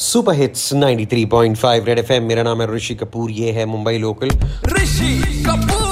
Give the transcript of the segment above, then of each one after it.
Super hits 93.5 red FM, मेरा नाम है ऋषि कपूर, ये है मुंबई लोकल। ऋषि कपूर।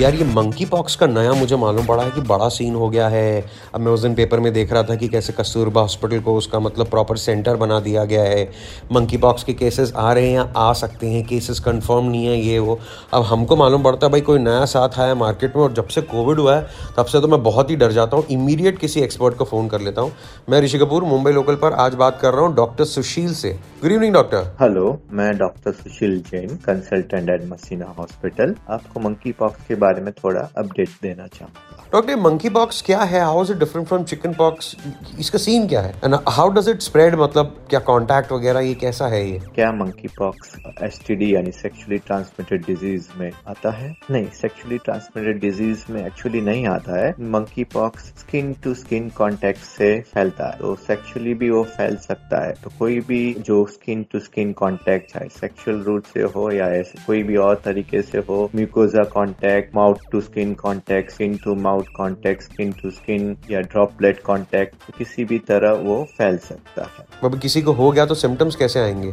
यार, ये मंकी पॉक्स का नया मुझे मालूम पड़ा है कि बड़ा सीन हो गया है। अब मैं उस दिन पेपर में देख रहा था कि कैसे कस्तूरबा हॉस्पिटल को उसका मतलब प्रॉपर सेंटर बना दिया गया है। मंकी पॉक्स के केसेस आ रहे हैं या आ सकते हैं? केसेस कंफर्म नहीं है ये वो। अब हमको मालूम पड़ता है भाई, कोई नया साथ आया मार्केट में और जब से कोविड हुआ है, तब से तो मैं बहुत ही डर जाता हूँ। इमीडिएट किसी एक्सपर्ट को फ़ोन कर लेता हूँ। मैं ऋषि कपूर, मुंबई लोकल पर आज बात कर रहा हूँ डॉक्टर सुशील से। गुड इवनिंग डॉक्टर हेलो मैं doctor Sushil Jain consultant at Masina hospital आपको मंकी पॉक्स के बारे में थोड़ा अपडेट देना चाहूँगा। डॉक्टर मंकी पॉक्स क्या है how is it different from chickenpox इसका सीन क्या है and how does it spread मतलब क्या कांटेक्ट वगैरह, ये कैसा है ये? क्या मंकी पॉक्स एसटीडी यानी सेक्सुअली ट्रांसमिटेड डिज़ीज़ में आता है? नहीं सेक्सुअली ट्रांसमिटेड डिज़ीज़ में एक्चुअली नहीं आता है. Monkeypox skin to skin contact से फैलता है. तो सेक्सुअली भी वो फैल सकता है. तो कोई भी जो स्किन टू स्किन कांटेक्ट चाहे सेक्सुअल रूट से हो या ऐसे कोई भी और तरीके से हो mucosa contact mouth to skin contact skin to mouth contact skin to skin या ड्रॉपलेट कांटेक्ट तो किसी भी तरह वो फैल सकता है। किसी को हो गया तो सिम्टम्स कैसे आएँगे?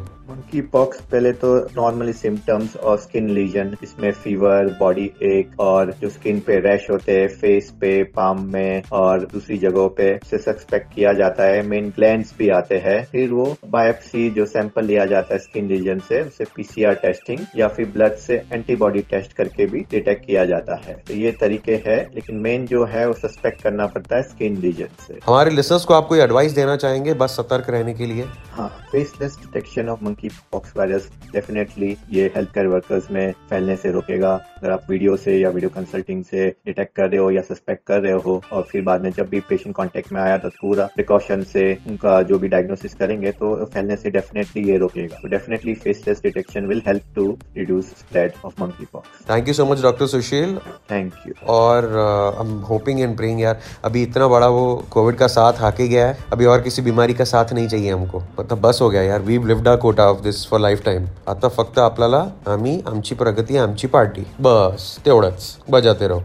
मंकी पॉक्स पहले तो नॉर्मली सिम्टम्स और स्किन लीजन इसमें फीवर बॉडी एक और जो स्किन पे रैश होते हैं फेस पे पाम में और दूसरी जगहों पे से सस्पेक्ट किया जाता है। मेन ग्लैंड्स भी आते हैं। फिर वो बायोप्सी जो सैंपल लिया जाता है स्किन लीजन से उसे पीसीआर टेस्टिंग या फिर ब्लड से एंटीबॉडी टेस्ट करके भी डिटेक्ट किया जाता है। तो ये तरीके है लेकिन मेन जो है वो सस्पेक्ट करना पड़ता है स्किन लीजन से। हमारे लिसनर्स को आप कोई एडवाइस देना चाहेंगे बस सतर्क रहने के लिए? हाँ faceless detection of monkeypox virus definitely ये हेल्थ केयर वर्कर्स में फैलने से रोकेगा। अगर आप वीडियो से या वीडियो कंसल्टिंग से डिटेक्ट कर रहे हो या सस्पेक्ट कर रहे हो और फिर बाद में जब भी पेशेंट कांटेक्ट में आया तो पूरा प्रिकॉशन से उनका जो भी डायग्नोसिस करेंगे तो फैलने से डेफिनेटली ये रोकेगा। तो definitely faceless detection will help to reduce spread of monkeypox thank you so much doctor Sushil thank you और I am hoping and praying यार अभी इतना बड़ा वो कोविड का साथ आके गया है अभी और किसी बीमारी का साथ नहीं चाहिए हमको। मतलब बस हो गया यार we lived a quota of this for lifetime आता फक्त आपल्याला आम्ही आमची प्रगती आमची पार्टी. बस तेवढंच. बजाते राहू.